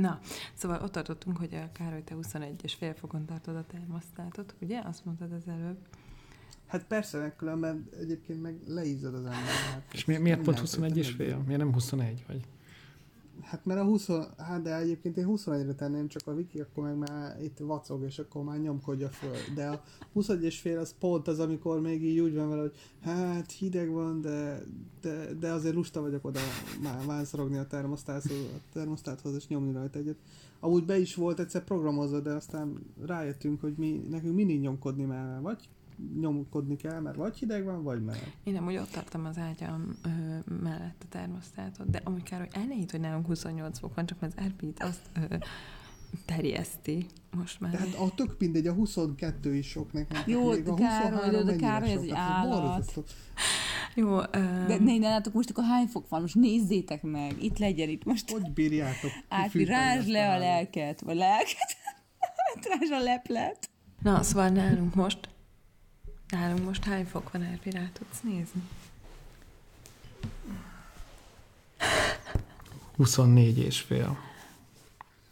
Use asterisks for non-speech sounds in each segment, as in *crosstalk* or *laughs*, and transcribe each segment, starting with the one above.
Na, szóval ott tartottunk, hogy a Károly, te 21 és fél fokon tartod a termosztátot, ugye? Azt mondtad az előbb. Hát persze, meg különben egyébként meg leizzad az ember. Hát És mi, miért pont 21 és fél? Miért nem 21 vagy? Hát mert a 20, hát de egyébként én 21-re tenném, csak a Viki akkor meg már itt vacog, és akkor már nyomkodja föl. De a 21 és fél az pont az, amikor még így úgy van vele, hogy hát hideg van, de, de, de azért lusta vagyok oda már vánszorogni a a termosztáthoz és nyomni rajta egyet. Amúgy be is volt egyszer programozva, de aztán rájöttünk, hogy mi, nekünk mindig nyomkodni már, vagy nyomkodni kell, mert vagy hideg van, vagy meleg. Én nem úgy ott tartom az ágyam ö, mellett a termosztátot, de amúgy Károly, el ne hidd, hogy nálunk 28 fok van, csak az RP-t azt ö, terjeszti most már. De hát a tök mindegy, a 22 is sok nekem. Jó, de a 23 de mennyire Károly, ez egy állat. Jó, ö, De ne, ne látok most akkor hány fok van, most nézzétek meg, itt legyen itt most. Hogy bírjátok? Árpi, ezt le a lelket, vagy lelket, *laughs* rázd a leplet. Na, szóval nálunk most, nálunk most hány fok van, Erpi, rá tudsz nézni? 24 és fél.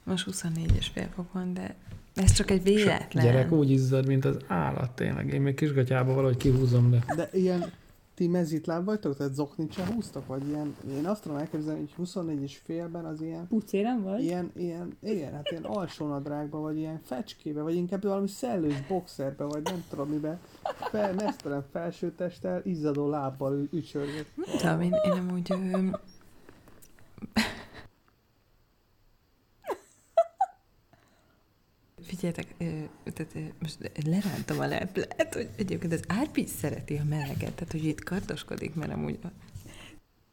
Most 24 és fél fok van, de ez csak egy véletlen. Gyerek úgy izzad, mint az állat tényleg. Én még kisgatyába valahogy kihúzom, de De ilyen, ti mezitláb vagytok, tehát zoknit sem húztok, vagy ilyen, én azt tudom elképzelni, hogy 24 és félben az ilyen, Pucéren vagy? ilyen, ilyen, igen, hát ilyen alsónadrágba, vagy ilyen fecskébe, vagy inkább valami szellős boxerbe, vagy nem tudom mibe, fel, mesztelen felsőtesttel, izzadó lábbal ücsörgött. Nem tudom, én, én nem úgy... Ö... Figyeljetek, ö, tehát, ö, most lerántom a leplet, hogy egyébként az Árpi szereti a meleget, tehát hogy itt kardoskodik, mert amúgy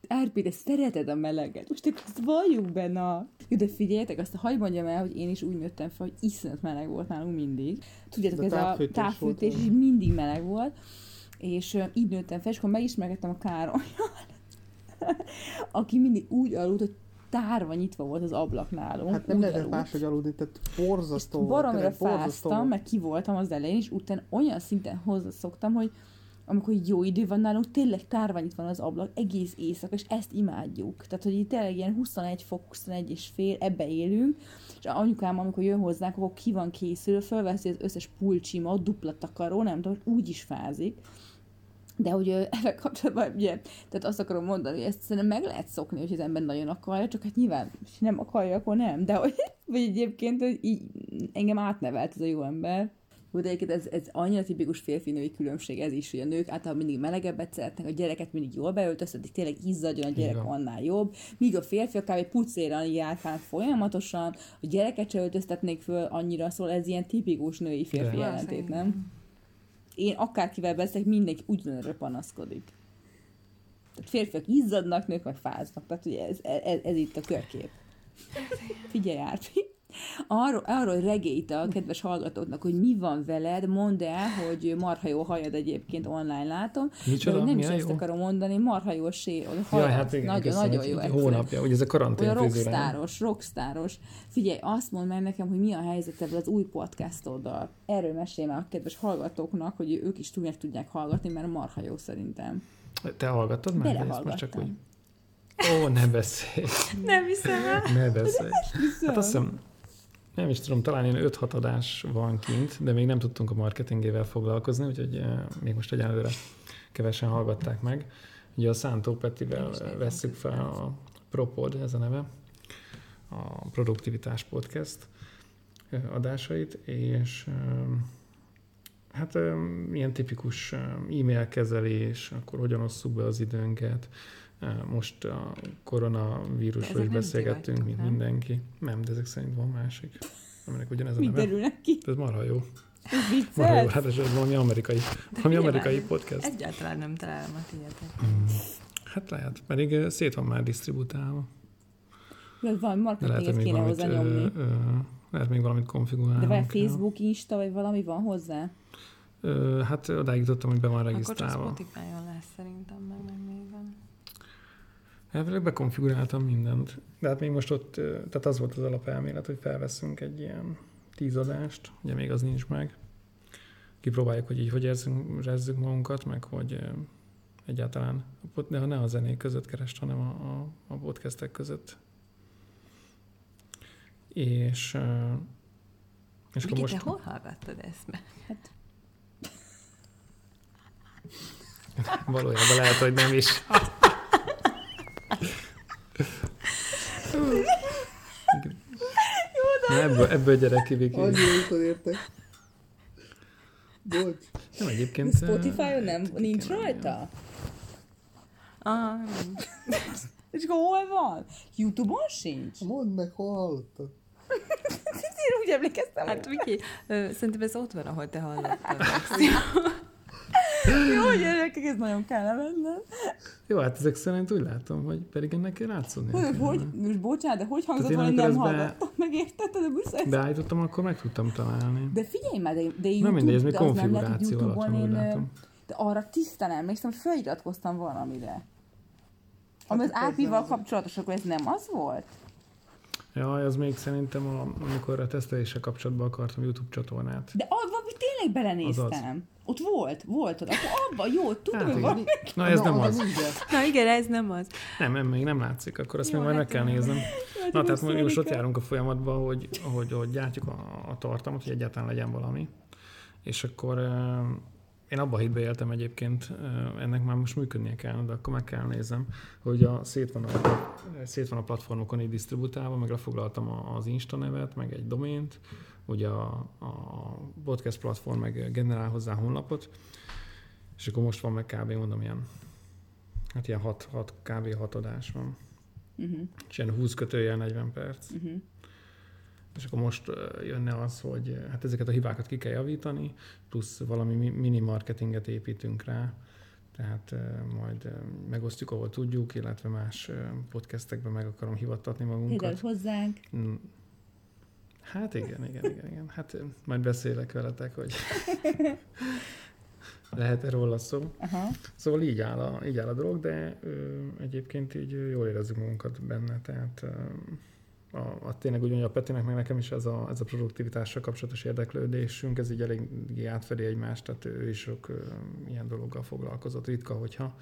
Árpi, de szereted a meleget. Most akkor ezt valljuk benne. Jó, de figyeljetek, azt hagyd mondjam el, hogy én is úgy nőttem fel, hogy iszonyat meleg volt nálunk mindig. Tudjátok, De ez a távfűtés is mindig meleg volt. És így nőttem fel, és akkor megismerkedtem a Károlyal, *laughs* aki mindig úgy aludt, hogy tárva nyitva volt az ablak nálunk. Hát nem lehetett máshogy aludni, tehát borzasztó volt, Baromira fáztam, mert ki voltam az elején, és utána olyan szinten hozzászoktam, hogy amikor jó idő van nálunk, tényleg itt van az ablak egész éjszaka, és ezt imádjuk. Tehát, hogy itt tényleg ilyen 21 fok, 21 és fél, ebbe élünk, és anyukám, amikor jön hozzánk, akkor ki van készülő, fölveszi az összes pulcsima, dupla takaró, nem tudom, úgy is fázik. De hogy *laughs* ezzel kapcsolatban, ugye, tehát azt akarom mondani, hogy ezt szerintem meg lehet szokni, hogy az ember nagyon akarja, csak hát nyilván, ha nem akarja, akkor nem. De hogy, *laughs* vagy egyébként, hogy így engem átnevelt ez a jó ember. De egyébként ez, ez annyira tipikus férfi-női különbség ez is, hogy a nők általában mindig melegebbet szeretnek, a gyereket mindig jól beöltöztetik, tényleg izzadjon a gyerek, van. annál jobb. Míg a férfiak kb. pucéran járkálnak folyamatosan, a gyereket se öltöztetnék föl annyira, szóval ez ilyen tipikus női férfi De. ellentét, nem? Én akárkivel beszélek, mindenki ugyanarra panaszkodik. Tehát férfiak izzadnak, nők meg fáznak. Tehát ugye ez, ez, ez itt a körkép. Figyelj, Árpi! Arról, arról regélyt a kedves hallgatóknak, hogy mi van veled, mondd el, hogy marha jó hajad egyébként online látom. Micsoda? de hogy nem is ezt jó? akarom mondani, marha jó sé, hajad. Jaj, hát igen, nagyon, köszönöm, nagyon hogy jó. egy hónapja, ugye ez a karantén Olyan rockstáros, rockstáros. Figyelj, azt mondd meg nekem, hogy mi a helyzet ezzel az új podcastoddal. Erről mesélj már a kedves hallgatóknak, hogy ők is tudják, tudják hallgatni, mert marha jó szerintem. Te hallgattad már? Ezt Most csak úgy. Belehallgattam. Ó, ne beszélj. nem hiszem el. Ne beszélj. Hát azt hiszem, nem is tudom, talán ilyen 5-6 adás van kint, de még nem tudtunk a marketingével foglalkozni, úgyhogy eh, még most egyelőre kevesen hallgatták meg. Ugye a Szántó Petivel vesszük fel a Propod, ez a neve, a Produktivitás Podcast eh, adásait, és eh, hát ilyen tipikus e-mail kezelés, akkor hogyan osszuk be az időnket, Most a De koronavírusról is beszélgettünk, mint nem? mindenki. Nem, de ezek szerint van másik. Aminek ugyanez a neve. derül neki? Ez marha jó. Ez *laughs* Marha jó. vicces? Hát ez valami amerikai, valami nyilván amerikai podcast. Egyáltalán nem találom a tietet. Hát lehet, pedig szét van már disztributálva. Valami De hogy marketinget kéne hozzá nyomni. ö, ö, lehet még valamit konfigurálni. De vagy Facebook, Insta, vagy valami van hozzá? Ö, hát odáig jutottam, hogy be van Akkor csak regisztrálva. Spotify-on lesz szerintem, meg meg még van. Elvileg bekonfiguráltam mindent. De hát még most ott, tehát az volt az alapelmélet, hogy felveszünk egy ilyen tíz adást, ugye még az nincs meg. Kipróbáljuk, hogy így hogy érzünk, érezzük magunkat, meg hogy egyáltalán, de ha ne a zenék között kerest, hanem a, a, a podcastek között. És, és Viki, most... te hol hallgattad ezt meg? *laughs* Valójában lehet, hogy nem is. Na, ebből, ebből gyere ki, Viki. Annyi mikor értek. Bocs. Nem egyébként... De Spotify-on nem, hát, nincs rajta? Ah. *laughs* És akkor hol van? Youtube-on sincs? Mondd meg, hol hallottad? Én úgy emlékeztem, Hát Viki, szerintem ez ott van, ahol te hallottad. *laughs* Jó, gyerekek, ez nagyon kellemetlen. Jó, hát ezek szerint úgy látom, hogy pedig ennek kell látszódni. Hogy, hogy, most bocsánat, de hogy hangzott, hogy nem ezt be- hallgattam meg, érted? De biztos. Beállítottam, akkor meg tudtam találni. De figyelj már, de, de YouTube, Nem mindegy, ez még hogy konfiguráció alatt van, én, látom. De arra tisztán emlékszem, hogy feliratkoztam valamire. Ami az Hát nem az- kapcsolatos, akkor ez nem az volt? Jaj, az még szerintem, a, amikor a teszteléssel kapcsolatban akartam YouTube csatornát. De abban tényleg belenéztem. Ott volt, volt ott. Akkor abban, jó, tudom, Hát hogy van. Na ez nem de az. mindjárt. Na igen, ez nem az. Nem, nem, még nem látszik, akkor azt Jó, még majd meg hát kell igen. néznem. *laughs* Na, tehát most most ott járunk a folyamatban, hogy, hogy, hogy gyártjuk a, a tartalmat, hogy egyáltalán legyen valami. És akkor én abba hitbe éltem egyébként, ennek már most működnie kell, de akkor meg kell néznem, hogy a, szét, van a, szét van a platformokon így disztributálva, meg lefoglaltam az Insta nevet, meg egy domént, ugye a, a podcast platform meg generál hozzá honlapot, és akkor most van meg kb. mondom ilyen, hát ilyen 6, 6 kb. 6 adás van. Uh-huh, És ilyen 20 kötőjel 40 perc. uh-huh. És akkor most jönne az, hogy hát ezeket a hibákat ki kell javítani, plusz valami mi- mini marketinget építünk rá, tehát majd megosztjuk, ahol tudjuk, illetve más podcastekben meg akarom hivattatni magunkat. hozzánk. Mm. Hát igen, igen, igen, igen. Hát majd beszélek veletek, hogy *laughs* lehet-e róla szó. Aha. Szóval így áll a, így áll a dolog, de ö, egyébként így jól érezzük magunkat benne, tehát ö, a, a, tényleg úgy a Petinek, meg nekem is ez a, ez a produktivitással kapcsolatos érdeklődésünk, ez így eléggé átfedi egymást, tehát ő is sok ö, ilyen dologgal foglalkozott. Ritka, hogyha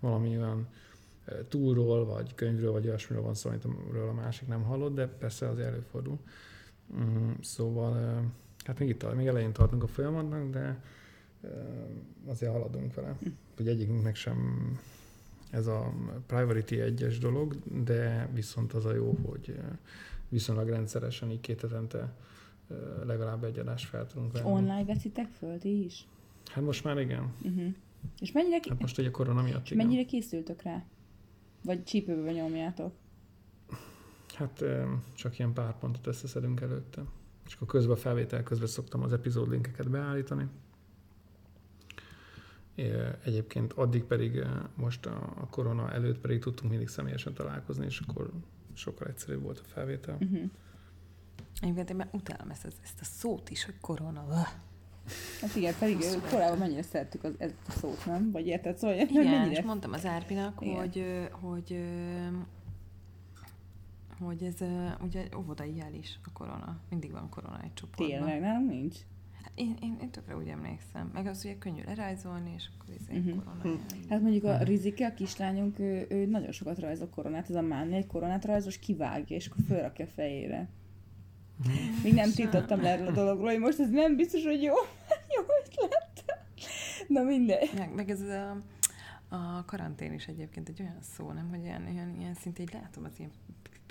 valami olyan túlról, vagy könyvről, vagy olyasmiről van szó, amiről a másik nem hallott, de persze az előfordul. Mm, szóval, ö, hát még itt, még elején tartunk a folyamatnak, de ö, azért haladunk vele. Hogy egyikünknek sem ez a priority egyes dolog, de viszont az a jó, hogy viszonylag rendszeresen így két hetente legalább egy adást fel tudunk venni. Online veszitek föl, ti is? Hát most már igen. Uh-huh. És mennyire, ki- Hát most ugye korona miatt igen. mennyire készültök rá? Vagy csípőbe nyomjátok? Hát csak ilyen pár pontot összeszedünk előtte. És akkor közben a felvétel közben szoktam az epizód linkeket beállítani. Egyébként addig pedig most a, korona előtt pedig tudtunk mindig személyesen találkozni, és akkor sokkal egyszerűbb volt a felvétel. Uh-huh. Egyébként én már utálom ezt, ezt a szót is, hogy korona. Hát igen, pedig ö, korábban mennyire szerettük az, ezt a szót, nem? Vagy érted? Szóval, hogy Igen, mennyire? és mondtam az Árpinak, Igen. hogy, hogy, hogy ez ugye óvodai jel is a korona. Mindig van korona egy csoportban. Tényleg, nálunk nincs. Én, én, én tökre úgy emlékszem. Meg az ugye könnyű lerajzolni, és akkor ez Mhm. egy korona jel. Hát mondjuk a Rizike, a kislányunk, ő, ő nagyon sokat rajzol koronát, ez a Máni egy koronát rajzos, kivágja, és akkor fölrakja a fejére. Még nem tiltottam le erről a dologról, hogy most ez nem biztos, hogy jó, *laughs* jó ötlet. Na mindegy. Meg, meg ez a, a karantén is egyébként egy olyan szó, nem? Hogy ilyen, ilyen, ilyen szinte így látom az ilyen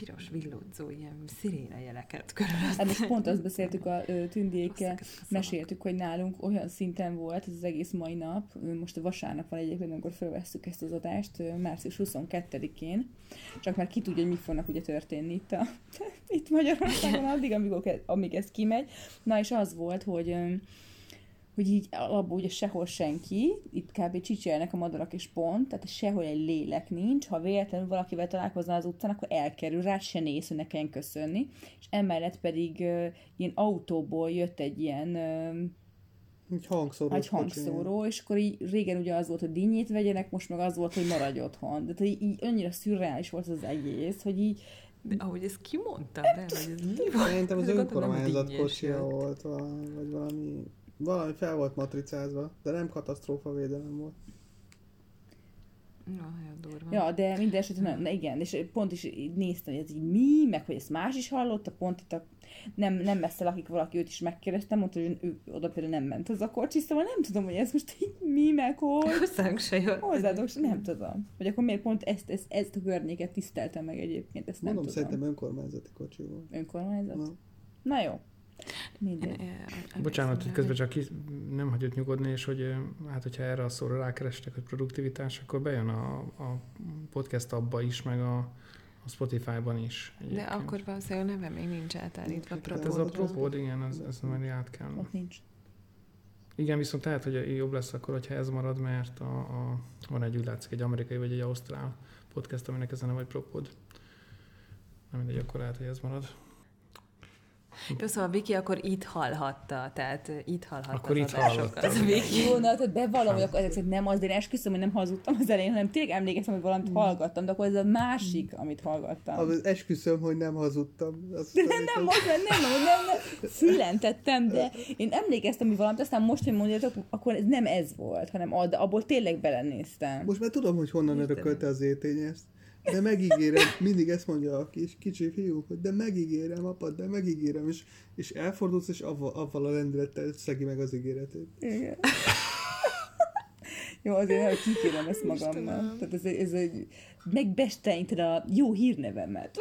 piros villódzó, ilyen sziréna jeleket körülött. Hát most pont azt beszéltük a szavak. meséltük, hogy nálunk olyan szinten volt ez az egész mai nap, most a vasárnap van egyébként, amikor felvesszük ezt az adást, március 22-én, csak már ki tudja, hogy mi fognak ugye történni itt, a, *laughs* itt Magyarországon addig, amíg, amíg ez kimegy. Na és az volt, hogy hogy így alapból ugye sehol senki, itt kb. csicselnek a madarak és pont, tehát sehol egy lélek nincs, ha véletlenül valakivel találkozna az utcán, akkor elkerül rá, se néz, hogy ne kelljen köszönni, és emellett pedig uh, ilyen autóból jött egy ilyen uh, Egy hangszóró. egy hangszóró, és akkor így régen ugye az volt, hogy dinnyét vegyenek, most meg az volt, hogy maradj otthon. De így, így annyira szürreális volt az egész, hogy így De ahogy ezt kimondta be, hogy ez mi volt? Szerintem az önkormányzat kocsia volt, vagy valami, valami fel volt matricázva, de nem katasztrófa védelem volt. Durva. Ja, de minden esetben, na, na igen, és pont is néztem, hogy ez így mi, meg hogy ezt más is hallotta, pont itt a, nem, nem messze lakik valaki, őt is megkérdeztem, mondta, hogy ő oda például nem ment az a kocsi, szóval nem tudom, hogy ez most így mi, meg hogy. Hozzánk se jött. Hozzáadok, se nem tudom. Hogy akkor miért pont ezt, ezt, ezt a környéket tiszteltem meg egyébként, ezt nem Mondom, tudom. szerintem önkormányzati kocsi volt. Önkormányzat? Na. Na jó. Mindegy. Bocsánat, hogy közben csak ki, nem hagyott nyugodni, és hogy ö, hát, hogyha erre a szóra rákerestek, hogy produktivitás, akkor bejön a, a podcast abba is, meg a, a Spotify-ban is. De egyébként. akkor valószínűleg a neve még nincs átállítva. Hát Hát ez a propód, igen, ez, ez majd át kell. Ott nincs. Igen, viszont lehet, hogy jobb lesz akkor, hogyha ez marad, mert a, a, van egy úgy látszik egy amerikai vagy egy ausztrál podcast, aminek ez a neve, vagy propod. Nem mindegy, akkor lehet, hogy ez marad. Jó, szóval Viki akkor itt hallhatta, tehát itt hallhatta Akkor az itt hallotta. Az Viki. Jó, na, tehát bevallom, hogy akkor ezek szerint nem az, de én esküszöm, hogy nem hazudtam az elején, hanem tényleg emlékeztem, hogy valamit hallgattam, de akkor ez a másik, amit hallgattam. Az esküszöm, hogy nem hazudtam. Azt De nem, nem, most nem, nem, nem, nem, fülen tettem, de én emlékeztem, hogy valamit, aztán most, hogy mondjátok, akkor ez nem ez volt, hanem abból tényleg belenéztem. Most már tudom, hogy honnan örökölte az étény ezt. De megígérem, mindig ezt mondja a kis kicsi fiú, hogy de megígérem, apa, de megígérem, és, és elfordulsz, és avval, avval a lendülettel szegi meg az ígéretét. Igen. Jó, azért hogy kikérem ezt magamnak. Istenem. Tehát ez, egy- ez egy, megbesteinted a jó hírnevemet.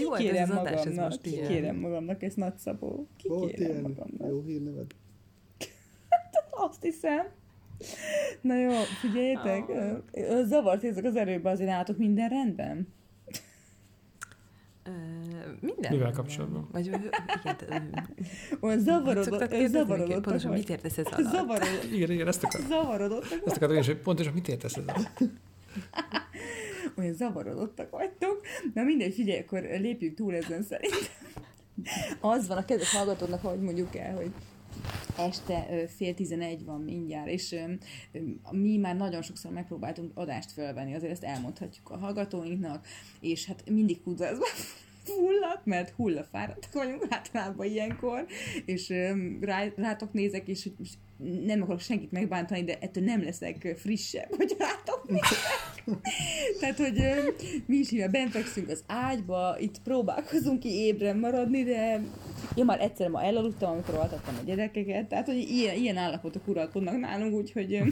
Jó, hát Kikérem az adás, ez magamnak, most kikérem magamnak, ez nagy szabó. Volt Kikérem ilyen magamnak. jó hírneved. *laughs* Azt hiszem. Na jó, figyeljetek, oh. zavart érzek az erőbe, azért nálatok minden rendben? Ö, minden. Mivel kapcsolatban? Vagy igen, Olyan hogy zavarodott, zavarodottak Pontosan mit értesz ez alatt? Zavarodott, Igen, igen, ezt akar. zavarodottak Ezt akartam, és hogy pontosan mit értesz ezzel? *laughs* Olyan zavarodottak vagytok. Na mindegy, figyelj, akkor lépjünk túl ezen szerintem. *laughs* Az van a kedves hallgatónak, hogy mondjuk el, hogy este fél tizenegy van mindjárt, és mi már nagyon sokszor megpróbáltunk adást fölvenni, azért ezt elmondhatjuk a hallgatóinknak, és hát mindig kudarcba fulladt, mert hullafáradtak vagyunk általában ilyenkor, és rá, rátok nézek, és nem akarok senkit megbántani, de ettől nem leszek frissebb, *laughs* hogy rátok nézek. Tehát, hogy ö, mi is ilyen bent fekszünk az ágyba, itt próbálkozunk ki ébren maradni, de én már egyszer ma elaludtam, amikor altattam a gyerekeket, tehát, hogy ilyen, ilyen állapotok uralkodnak nálunk, úgyhogy ö,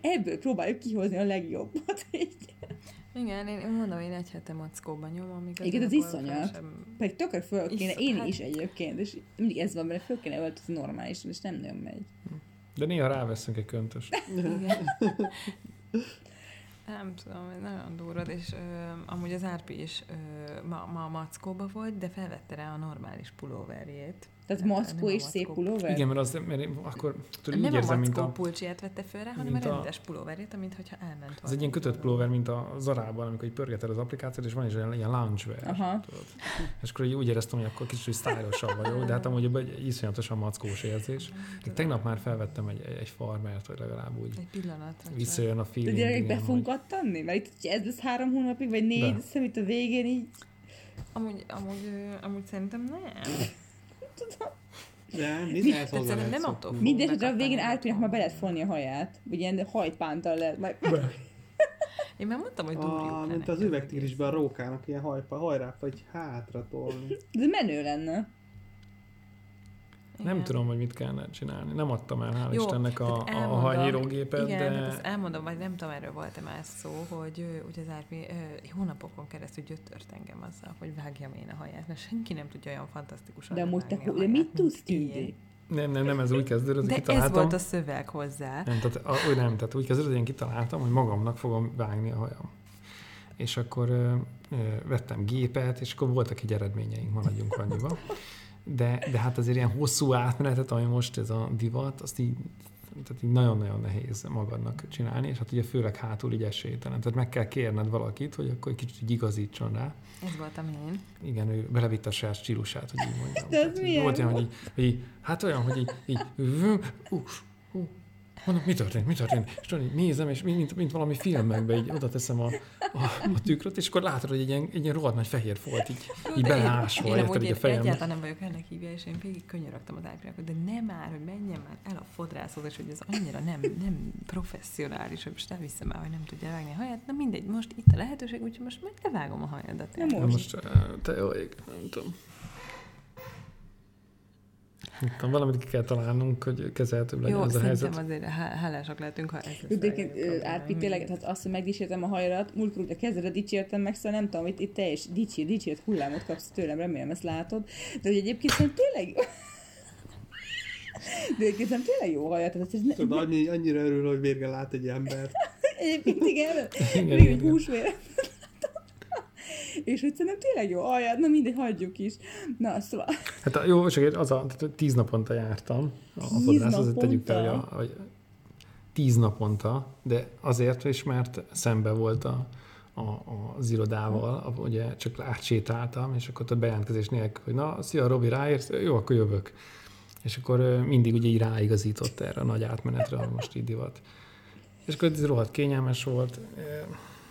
*laughs* ebből próbáljuk kihozni a legjobbat. *laughs* Igen, én én mondom, én egy hete mackóban nyomom, amíg Igen, igazából iszonyat. sem- Pedig tökre föl kéne, én hát- is egyébként, és mindig ez van benne, föl kéne öltözni normálisan, és nem nagyon megy. De néha ráveszünk egy köntös. Igen. *laughs* Nem tudom, nagyon durva, és ö, amúgy az Árpi is ö, ma, ma mackóba volt, de felvette rá a normális pulóverjét. Tehát Nem- mackó nem a és szép mackó. pulóver? Igen, mert, az, mert én akkor tudod, nem így érzem, a mint mackó a... pulcsiját vette föl rá, hanem a a- rendes pulóverjét, amint hogyha elment volna. Ez egy ilyen kötött pulóver, mint a Zarában, amikor így pörgeted az applikációt, és van is olyan ilyen loungewear. Aha. Tudod. És akkor így úgy éreztem, hogy akkor kicsit stylosabb vagyok, de hát amúgy egy iszonyatosan mackós érzés. Én tegnap már felvettem egy, egy farmert, hogy legalább úgy Egy pillanat. visszajön a De feeling. igen, be fogunk kattanni? Mert itt ez lesz három hónapig, vagy négy, Be. szem itt a végén így. Amúgy, amúgy, amúgy szerintem nem. Nem, Mi- mit szerintem nem attól Mindegy, hogy a végén átműnek már be lehet folni a haját. Vagy ilyen hajpántal lehet. Majd... Én már mondtam, hogy durjuk Ah, mint az üvegtigrisben a rókának ilyen hajpa, hajráp, vagy hátra tolni. De menő lenne. Nem tudom, hogy mit kellene csinálni. Nem adtam el, hál' Jó, Istennek a, tehát a, a elmondom. hajnyírógépet, Igen, de... hát elmondom, vagy nem tudom, erről volt-e már szó, hogy ugye az Árpi hónapokon keresztül gyötört engem azzal, hogy vágjam én a haját, mert senki nem tudja olyan fantasztikusan De amúgy te de haját, mit tudsz én. Nem, nem, nem, ez úgy kezdődött, hogy De ez kitaláltam. volt a szöveg hozzá. Nem, tehát, a, úgy nem, tehát úgy kezdődött, hogy én kitaláltam, hogy magamnak fogom vágni a hajam. És akkor ö, ö, vettem gépet, és akkor voltak egy eredményeink, maradjunk annyiba. De, de hát azért ilyen hosszú átmenetet, ami most ez a divat, azt így, tehát így nagyon-nagyon nehéz magadnak csinálni, és hát ugye főleg hátul így esélytelen. Tehát meg kell kérned valakit, hogy akkor egy kicsit így igazítson rá. Ez voltam én. Igen, ő belevitte a saját stílusát, hogy így mondjam. De az Tehát milyen Volt olyan, hogy így, hogy így, hát olyan, hogy így, így Mondom, mi történt, mi történt? És tudod, így nézem, és mint, mint valami filmekben, így oda teszem a, a, a tükröt, és akkor látod, hogy egy ilyen, egy ilyen rohadt nagy fehér folt, így, így beleásva, Én érted, amúgy a én fejembe. egyáltalán nem vagyok ennek hívja, és én végig könyörögtem az ápriákot, de nem már, hogy menjen már el a fodrászhoz, és hogy ez annyira nem, nem professzionális, hogy most elviszem már, hogy nem tudja vágni a haját. Na mindegy, most itt a lehetőség, úgyhogy most majd levágom a hajadat. Nem Na most. most, eh, te jó ég, nem tudom. Nem tudom, valamit ki kell találnunk, hogy kezelhetőbb legyen Jó, ez a helyzet. szerintem azért há- hálásak lehetünk, ha ez egyébként. Árpi tényleg, hát azt, hogy megdicsértem a hajadat, múltkor ugye kezdre dicsértem meg, szóval nem tudom, itt, itt teljes dicsért, dicsért hullámot kapsz tőlem, remélem ezt látod. De hogy egyébként szerintem tényleg... De egyébként szerintem tényleg jó hajat, tehát ez ne, Tudod, annyi, annyira örül, hogy végre lát egy embert. Egyébként igen, Igen, még egy igen. húsvér. És hogy szerintem tényleg jó hajad, na mindegy, hagyjuk is. Na, szóval, Hát a- jó, csak az a, tehát tíz naponta jártam a Tíz fodrászhoz, hogy tegyük fel, hogy, a, naponta? hogy tíz naponta, de azért is, mert szembe volt a, a, az irodával, a, ugye csak átsétáltam, és akkor ott bejelentkezés nélkül, hogy na, szia Robi, ráérsz? Jó, akkor jövök. És akkor mindig ugye így ráigazított erre a nagy átmenetre, ami most így divat. És akkor ez rohadt kényelmes volt,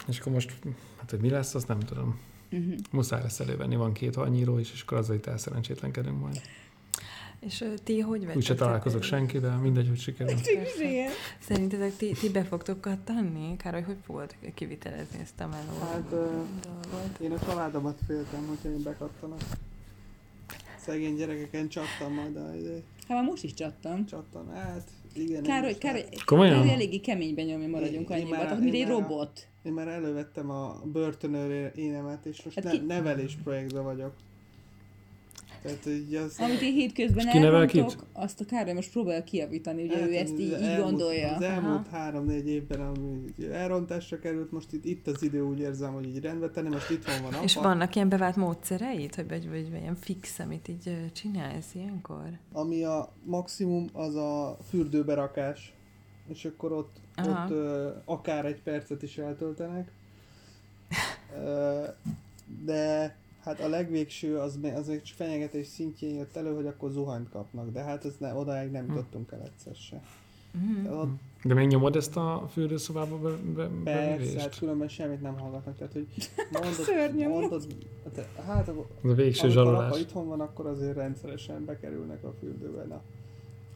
és akkor most, hát hogy mi lesz, azt nem tudom. Uh-huh. Muszáj lesz elővenni, van két hajnyíró is, és akkor azzal itt elszerencsétlenkedünk majd. És ti hogy vettek? Úgyse találkozok senkivel, mindegy, hogy sikerül. Szerintetek ti, ti be fogtok kattanni? Károly, hogy fogod kivitelezni ezt a meló Hát, dolgot? Én a családomat féltem, hogyha én bekattanak. Szegény gyerekeken csattam majd a ide. Hát már most is csattam. Csattam, hát igen. Károly, most Károly, már- Komolyan? Károly eléggé keményben nyomja, maradjunk annyiban. már- Tehát, mint egy robot. Én már elővettem a börtönőr énemet, és most Hát ne, ki- nevelés projektben vagyok. Tehát így az... Amit én hétközben kit? azt a Károly most próbálja kiavítani, ugye Hát ő ezt az így, így elmúlt- gondolja. Az elmúlt három-négy évben, ami így elrontásra került, most itt, itt az idő, úgy érzem, hogy így rendbe tenni, most itthon van apa. És vannak ilyen bevált módszereid, hogy vagy, vagy, vagy ilyen fix, amit így csinálsz ilyenkor? Ami a maximum, az a fürdőberakás. És akkor ott, Aha. ott ö, akár egy percet is eltöltenek. *laughs* Ö, de hát a legvégső az, az még csak fenyegetés szintjén jött elő, hogy akkor zuhanyt kapnak. De hát ez ne, odáig nem Hm. jutottunk el egyszer se. Mm. Tehát ott De még nyomod ezt a fürdőszobába be, be, persze, hát különben semmit nem hallgatnak. Tehát, hogy *laughs* mondod, Szörnyű. mondod hát, hát a végső zsarolás. apa itthon van, akkor azért rendszeresen bekerülnek a fürdőbe. Na.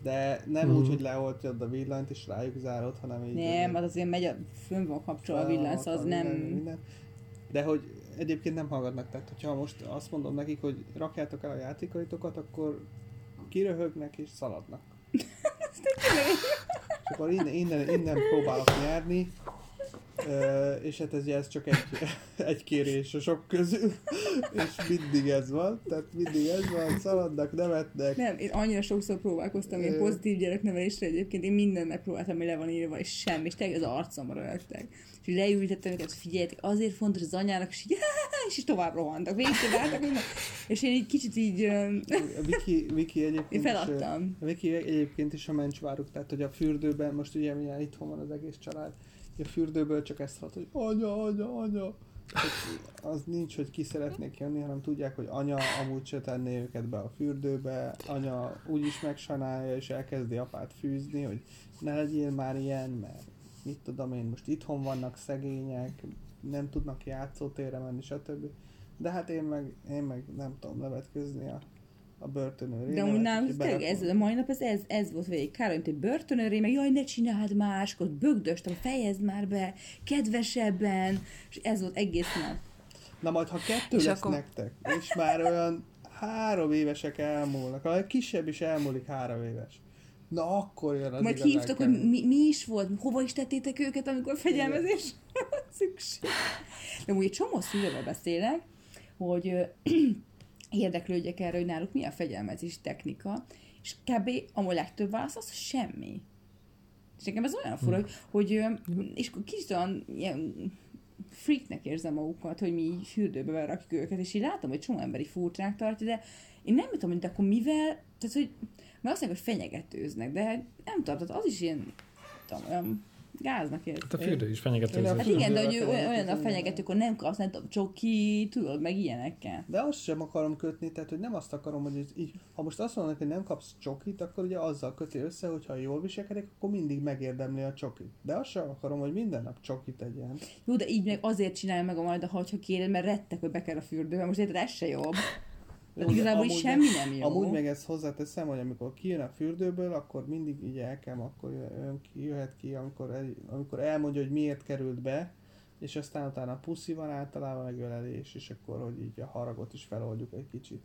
De nem Mhm. úgy, hogy leoltjad a villanyt és rájuk zárod, hanem így... Nem, az azért megy, a, fönn van kapcsolva a villany, szóval az Minden- nem... Minden. De hogy egyébként nem hallgatnak, tehát hogyha most azt mondom nekik, hogy rakjátok el a játékaitokat, akkor kiröhögnek és szaladnak. *laughs* és akkor innen, innen, innen próbálok nyerni, És hát ez, ez csak egy, *laughs* egy kérés a sok közül, és mindig ez van, tehát mindig ez van, szaladnak, nevetnek, Nem, én annyira sokszor próbálkoztam Ö. pozitív gyereknevelésre egyébként, én mindent megpróbáltam, ami le van írva, és semmi, és tényleg az arcomra rögtek. És leültettem őket, figyeljetek, azért fontos az anyának, és így, és így tovább rohantak, végigcsináltak minden. És én így kicsit így, Viki, Viki én egyébként feladtam. A Viki egyébként is a mencsváruk, tehát hogy a fürdőben, most ugye milyen itthon van az egész család, a fürdőből csak ezt hallott, hogy anya, anya, anya. Az nincs, hogy ki szeretnék jönni, hanem tudják, hogy anya amúgy se tenné őket be a fürdőbe, anya úgyis megsajnálja, és elkezdi apát fűzni, hogy ne legyél már ilyen, mert mit tudom én, most itthon vannak szegények, nem tudnak játszótérre menni, stb. De hát én meg, én meg nem tudom nevetközni a, a börtönőr. De amúgy nálunk tényleg ez, a mai nap ez, ez, ez volt végig. Károly, mint egy börtönőré, meg jaj, ne csináld más, akkor bögdöstem, fejezd már be, kedvesebben, és ez volt egész nap. Na majd, ha kettő És lesz akkor- nektek, és már olyan három évesek elmúlnak, a kisebb is elmúlik három éves. Na akkor jön az Majd hívtak, hogy kemény. mi, mi is volt, hova is tettétek őket, amikor fegyelmezés *laughs* szükség. De úgy egy csomó szülővel beszélek, hogy érdeklődjek erre, hogy náluk mi a fegyelmezés technika, és kb. a legtöbb válasz az, hogy semmi. És nekem ez olyan fura, hogy, hogy ö, és kicsit olyan ilyen freaknek érzem magukat, hogy mi így fürdőbe berakjuk őket, és így látom, hogy csomó emberi furcsának tartja, de én nem tudom, hogy de akkor mivel, tehát hogy mert azt mondják, hogy fenyegetőznek, de hát nem tudom, tehát az is ilyen, tudom, olyan Gáznak ér. Hát a fürdő is fenyegető. Hát igen, de hogy ő olyan a fenyegető, akkor nem kapsz, nem tudom, csoki, tudod, meg ilyenekkel. De azt sem akarom kötni, tehát hogy nem azt akarom, hogy így, ha most azt mondanak, hogy nem kapsz csokit, akkor ugye azzal köti össze, hogy ha jól viselkedik, akkor mindig megérdemli a csokit. De azt sem akarom, hogy minden nap csokit tegyen. Jó, de így meg azért csinálja meg a majd, ha kéred, mert rettek, hogy beker a fürdőbe. Most érted, ez se jobb. De igazából amúgy semmi nem jó. Amúgy meg ezt hozzáteszem, hogy amikor kijön a fürdőből, akkor mindig így el kell, akkor jön ki, jöhet ki, amikor, el, amikor elmondja, hogy miért került be, és aztán utána puszi van általában megölelés, és akkor, hogy így a haragot is feloldjuk egy kicsit.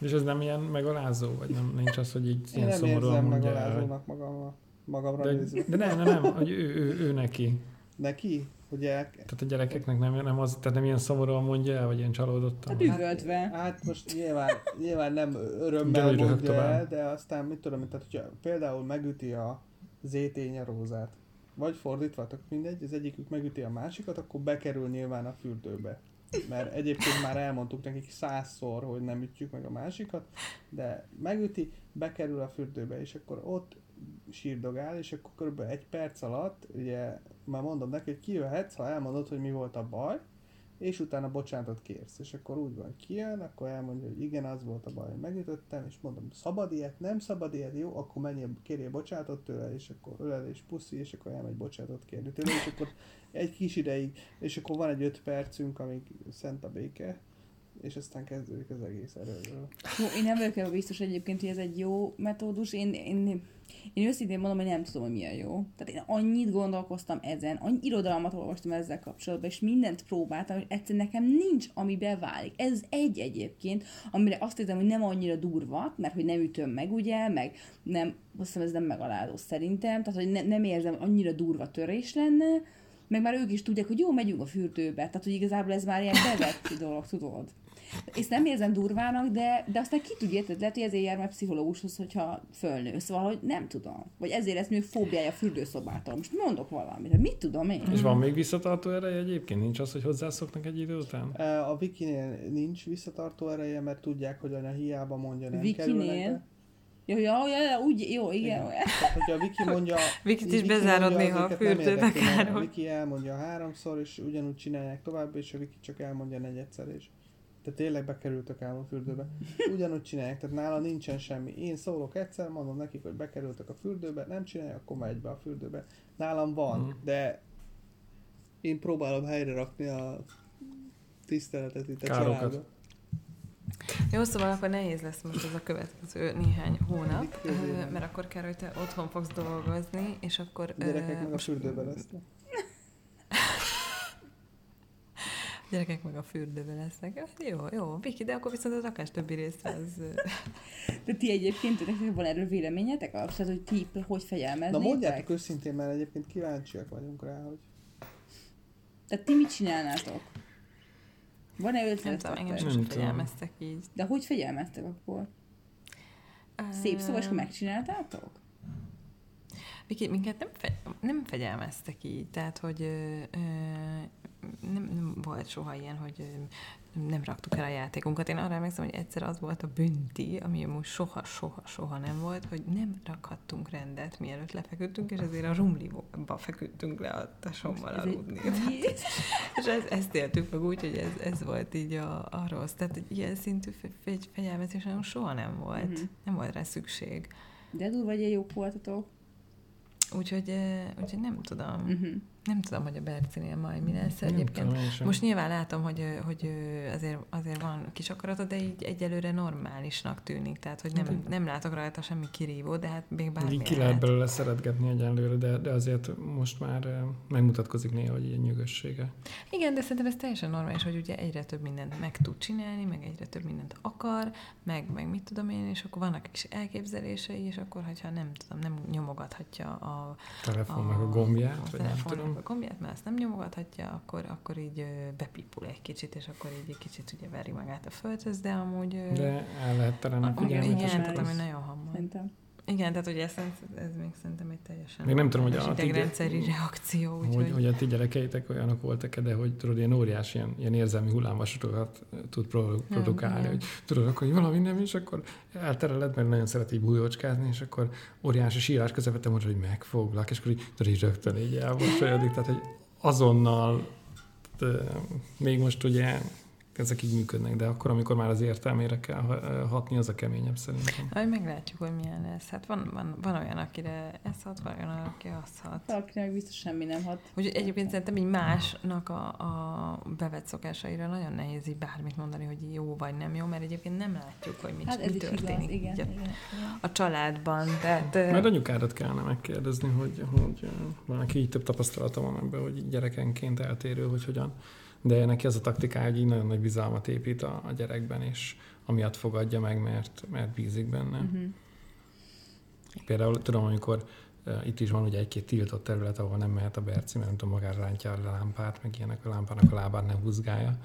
És ez nem ilyen megalázó? Vagy nem, nincs az, hogy így Én ilyen nem szomorúan érzem mondja megalázónak magamra, magamra de, nézve. de nem, nem, nem, hogy ő, ő, ő neki. Neki? Hogy el... Tehát a gyerekeknek nem, nem az, tehát nem ilyen szomorúan mondja el, vagy ilyen csalódottan. Hát üvöltve. Hát most nyilván, nyilván nem örömmel röhög mondja el, de aztán mit tudom, tehát hogyha például megüti a ZT nyarózát, vagy fordítva, tök mindegy, az egyikük megüti a másikat, akkor bekerül nyilván a fürdőbe. Mert egyébként már elmondtuk nekik százszor, hogy nem ütjük meg a másikat, de megüti, bekerül a fürdőbe, és akkor ott sírdogál, és akkor körülbelül egy perc alatt, ugye már mondom neki, hogy kijöhetsz, ha elmondod, hogy mi volt a baj, és utána bocsánatot kérsz, és akkor úgy van, kijön, akkor elmondja, hogy igen, az volt a baj, hogy megütöttem, és mondom, szabad ilyet, nem szabad ilyet, jó, akkor menjél, kérjél bocsánatot tőle, és akkor ölelés, puszi, és akkor elmegy bocsánatot kérni tőle, és akkor egy kis ideig, és akkor van egy öt percünk, amíg szent a béke, és aztán kezdődik az egész erőről. Jó, én nem vagyok ebben biztos egyébként, hogy ez egy jó metódus. Én, én, én őszintén mondom, hogy nem tudom, hogy milyen jó. Tehát én annyit gondolkoztam ezen, annyi irodalmat olvastam ezzel kapcsolatban, és mindent próbáltam, hogy egyszerűen nekem nincs, ami beválik. Ez egy egyébként, amire azt érzem, hogy nem annyira durva, mert hogy nem ütöm meg, ugye, meg nem, azt hiszem ez nem megalázó szerintem, tehát hogy ne, nem érzem annyira durva törés lenne, meg már ők is tudják, hogy jó, megyünk a fürdőbe, tehát hogy igazából ez már ilyen bevett dolog, tudod. Ezt nem érzem durvának, de, de aztán ki tudja, érted, lehet, hogy ezért jár már pszichológushoz, hogyha fölnő. Szóval, hogy nem tudom. Vagy ezért lesz még fóbiája a fürdőszobától. Most mondok valamit, de mit tudom én? És van még visszatartó ereje egyébként? Nincs az, hogy hozzászoknak egy idő után? A Wikinél nincs visszatartó ereje, mert tudják, hogy anya hiába mondja, nem be. Jó, jó, jó, jó, úgy, jó, igen. Igen. Tehát, hogyha a Wiki mondja... *laughs* Vikit is bezárod néha a fürdőbe, mert A Károly. Wiki elmondja háromszor, és ugyanúgy csinálják tovább, és a Wiki csak elmondja negyedszer, és tehát tényleg bekerültök ám a fürdőbe. Ugyanúgy csinálják, tehát nála nincsen semmi. Én szólok egyszer, mondom nekik, hogy bekerültek a fürdőbe, nem csinálják, akkor megy be a fürdőbe. Nálam van, Mhm. de én próbálom helyre rakni a tiszteletet itt a Károkat. családba. Jó, szóval akkor nehéz lesz most ez a következő néhány hónap, mert akkor kell, hogy te otthon fogsz dolgozni, és akkor... A gyerekek meg a most- fürdőbe lesznek. Gyerekek meg a fürdőbe lesznek. Jó, jó, Viki, de akkor viszont az akás többi része az... *laughs* De ti egyébként, nektek van erről véleményetek? Tehát, hogy ti hogy Na fegyelmeznétek? mondjátok őszintén, mert egyébként kíváncsiak vagyunk rá, hogy Tehát ti mit csinálnátok? Van-e Nem ötletetek? tudom, engem Nem sosem fegyelmeztek így. De hogy fegyelmeztek akkor? Szép szó, és akkor megcsináltátok? Viki, minket nem, fegy, nem fegyelmeztek így, tehát, hogy ö, ö, nem, nem volt soha ilyen, hogy nem raktuk el a játékunkat. Én arra emlékszem, hogy egyszer az volt a bünti, ami amúgy soha, soha, soha nem volt, hogy nem rakhattunk rendet, mielőtt lefeküdtünk, és ezért a rumliba feküdtünk le a tasommal Ez egy- aludni. *laughs* És ez, ezt éltük meg úgy, hogy ez, ez volt így a, a rossz. Tehát egy ilyen szintű fe- fegy, fegyelmezés soha nem volt. Mhm. Nem volt rá szükség. De durva, ilyen jók voltatok. Úgyhogy, úgyhogy nem tudom. Uh-huh. Nem tudom, hogy a Bercinél majd mi lesz Nem egyébként. tudom. Most nyilván látom, hogy, hogy azért, azért van kis akarata, de így egyelőre normálisnak tűnik. Tehát, hogy nem, nem látok rajta semmi kirívó, de hát még bármi ki lehet belőle szeretgetni egyenlőre, de, de azért most már megmutatkozik néha, hogy ilyen nyugodsége. Igen, de szerintem ez teljesen normális, hogy ugye egyre több mindent meg tud csinálni, meg egyre több mindent akar, meg, meg mit tudom én, és akkor vannak kis elképzelései, és akkor, hogyha nem tudom, nem nyomogathatja a, Telefon meg a gombját, a vagy nem telefonnak tudom. A gombját, mert azt nem nyomogathatja, akkor, akkor így bepipul egy kicsit, és akkor így egy kicsit ugye veri magát a földhöz, de amúgy... De el lehet teremni amúgy figyelmet, igen, tehát ami nagyon hamar. Szerintem. Igen, tehát ugye ez, ez még szerintem egy teljesen Még nem tudom, hogy a idegrendszeri reakció. Úgy, hogy, hogy a ti gyerekeitek olyanok voltak de hogy tudod, ilyen óriási, ilyen, ilyen érzelmi hullámvasatokat tud produkálni, hogy tudod, akkor hogy valami nem, és akkor eltereled, mert nagyon szeret így bújócskázni, és akkor óriási sírás közepette mondja, hogy megfoglak, és akkor így, tudod, így rögtön így elmosolyodik, tehát hogy azonnal de, még most ugye ezek így működnek, de akkor, amikor már az értelmére kell hatni, az a keményebb szerintem. Aj, meglátjuk, hogy milyen lesz. Hát van, van, van olyan, akire ez hat, van olyan, aki azt hat. Valakinek biztos semmi nem hat. Úgyhogy egyébként szerintem így másnak a, a bevett szokásaira nagyon nehéz így bármit mondani, hogy jó vagy nem jó, mert egyébként nem látjuk, hogy mit, hát mi történik igaz, igen, igen, igen. a családban. Tehát, Mert anyukádat kellene megkérdezni, hogy, hogy van, aki így több tapasztalata van ebben, hogy gyerekenként eltérő, hogy hogyan de neki az a taktikája, hogy így nagyon nagy bizalmat épít a, a gyerekben, és amiatt fogadja meg, mert, mert bízik benne. Uh-huh. Például tudom, amikor uh, itt is van ugye egy-két tiltott terület, ahol nem mehet a Berci, mert nem tudom, magára rántja a lámpát, meg ilyenek a lámpának a lábát ne húzgálja.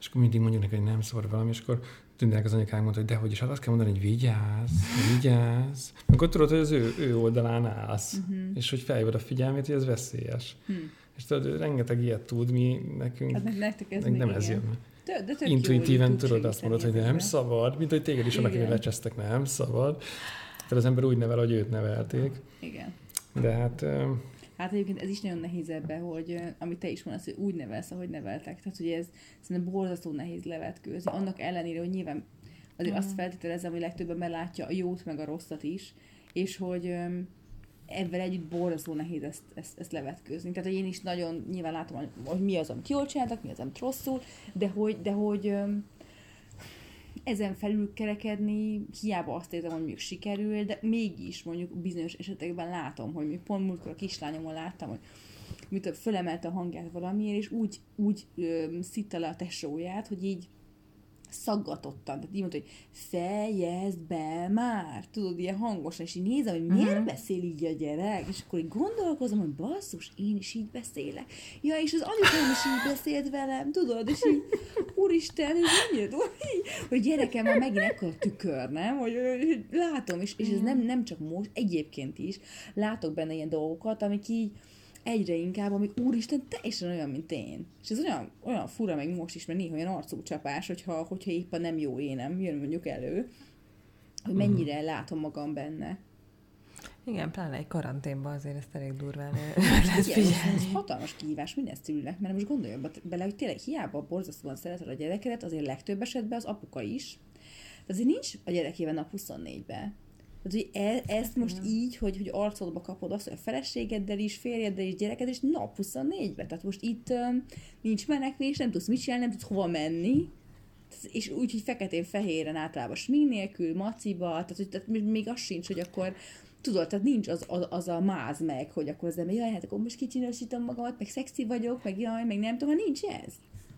És akkor mindig mondjuk neki, hogy nem szabad valami, és akkor tűnnek az anyukánk mondta, hogy dehogy is, hát azt kell mondani, hogy vigyázz, vigyázz. Akkor tudod, hogy az ő, ő oldalán állsz, uh-huh. és hogy felhívod a figyelmét, hogy ez veszélyes. Uh-huh. És tudod, rengeteg ilyet tud, mi nekünk, hát nektek ez nem igen. ez jön. De tök Intuitíven tudod azt mondod, hogy nem szabad, mint hogy téged is annak, hogy lecsesztek, nem szabad. Tehát az ember úgy nevel, hogy őt nevelték. Igen. De hát... Hát egyébként ez is nagyon nehéz ebbe, hogy amit te is mondasz, hogy úgy nevelsz, ahogy neveltek. Tehát, hogy ez szerintem borzasztó nehéz levetkőzni. Annak ellenére, hogy nyilván azért mm. azt feltételezem, hogy legtöbben belátja a jót meg a rosszat is, és hogy ebben együtt borzasztó nehéz ezt, ezt, ezt levetkőzni. Tehát, hogy én is nagyon nyilván látom, hogy mi az, amit jól csináltak, mi az, amit rosszul, de hogy, de hogy ezen felül kerekedni, hiába azt érzem, hogy mondjuk sikerül, de mégis mondjuk bizonyos esetekben látom, hogy mi pont múltkor a kislányomon láttam, hogy mit fölemelte a hangját valamiért, és úgy, úgy ö, szitta le a tesóját, hogy így szaggatottan, tehát így mondta, hogy fejezd be már, tudod, ilyen hangosan, és így nézem, hogy miért uh-huh. beszél így a gyerek, és akkor így gondolkozom, hogy basszus, én is így beszélek. Ja, és az anyukám is így beszélt velem, tudod, és így, úristen, hogy mennyire hogy gyerekem már megint ekkor tükör, nem? Hogy, hogy látom, és, és ez nem, nem csak most, egyébként is látok benne ilyen dolgokat, amik így, egyre inkább, amik úristen teljesen olyan, mint én. És ez olyan, olyan fura meg most is, mert néha olyan arcúcsapás, hogyha, hogyha éppen nem jó énem jön mondjuk elő, hogy mennyire uh-huh. látom magam benne. Igen, pláne egy karanténban azért ezt elég durván *laughs* *laughs* lesz figyelni. Ez hatalmas kihívás minden szülőnek, mert most gondolj bele, hogy tényleg hiába borzasztóan szereted a gyerekedet, azért legtöbb esetben az apuka is. De azért nincs a gyerekével nap 24-ben. Tehát, hogy e, ezt most így, hogy, hogy arcodba kapod azt, hogy a feleségeddel is, férjeddel is, gyereked is nap 24-ben. Tehát most itt um, nincs menekvés, nem tudsz mit csinálni, nem tudsz hova menni. És úgy, hogy feketén-fehéren általában smink nélkül, maciba, tehát, hogy, tehát még az sincs, hogy akkor tudod, tehát nincs az, az, az a máz meg, hogy akkor az ember, jaj, hát akkor most kicsinosítom magamat, meg szexi vagyok, meg jaj, meg nem tudom, nincs ez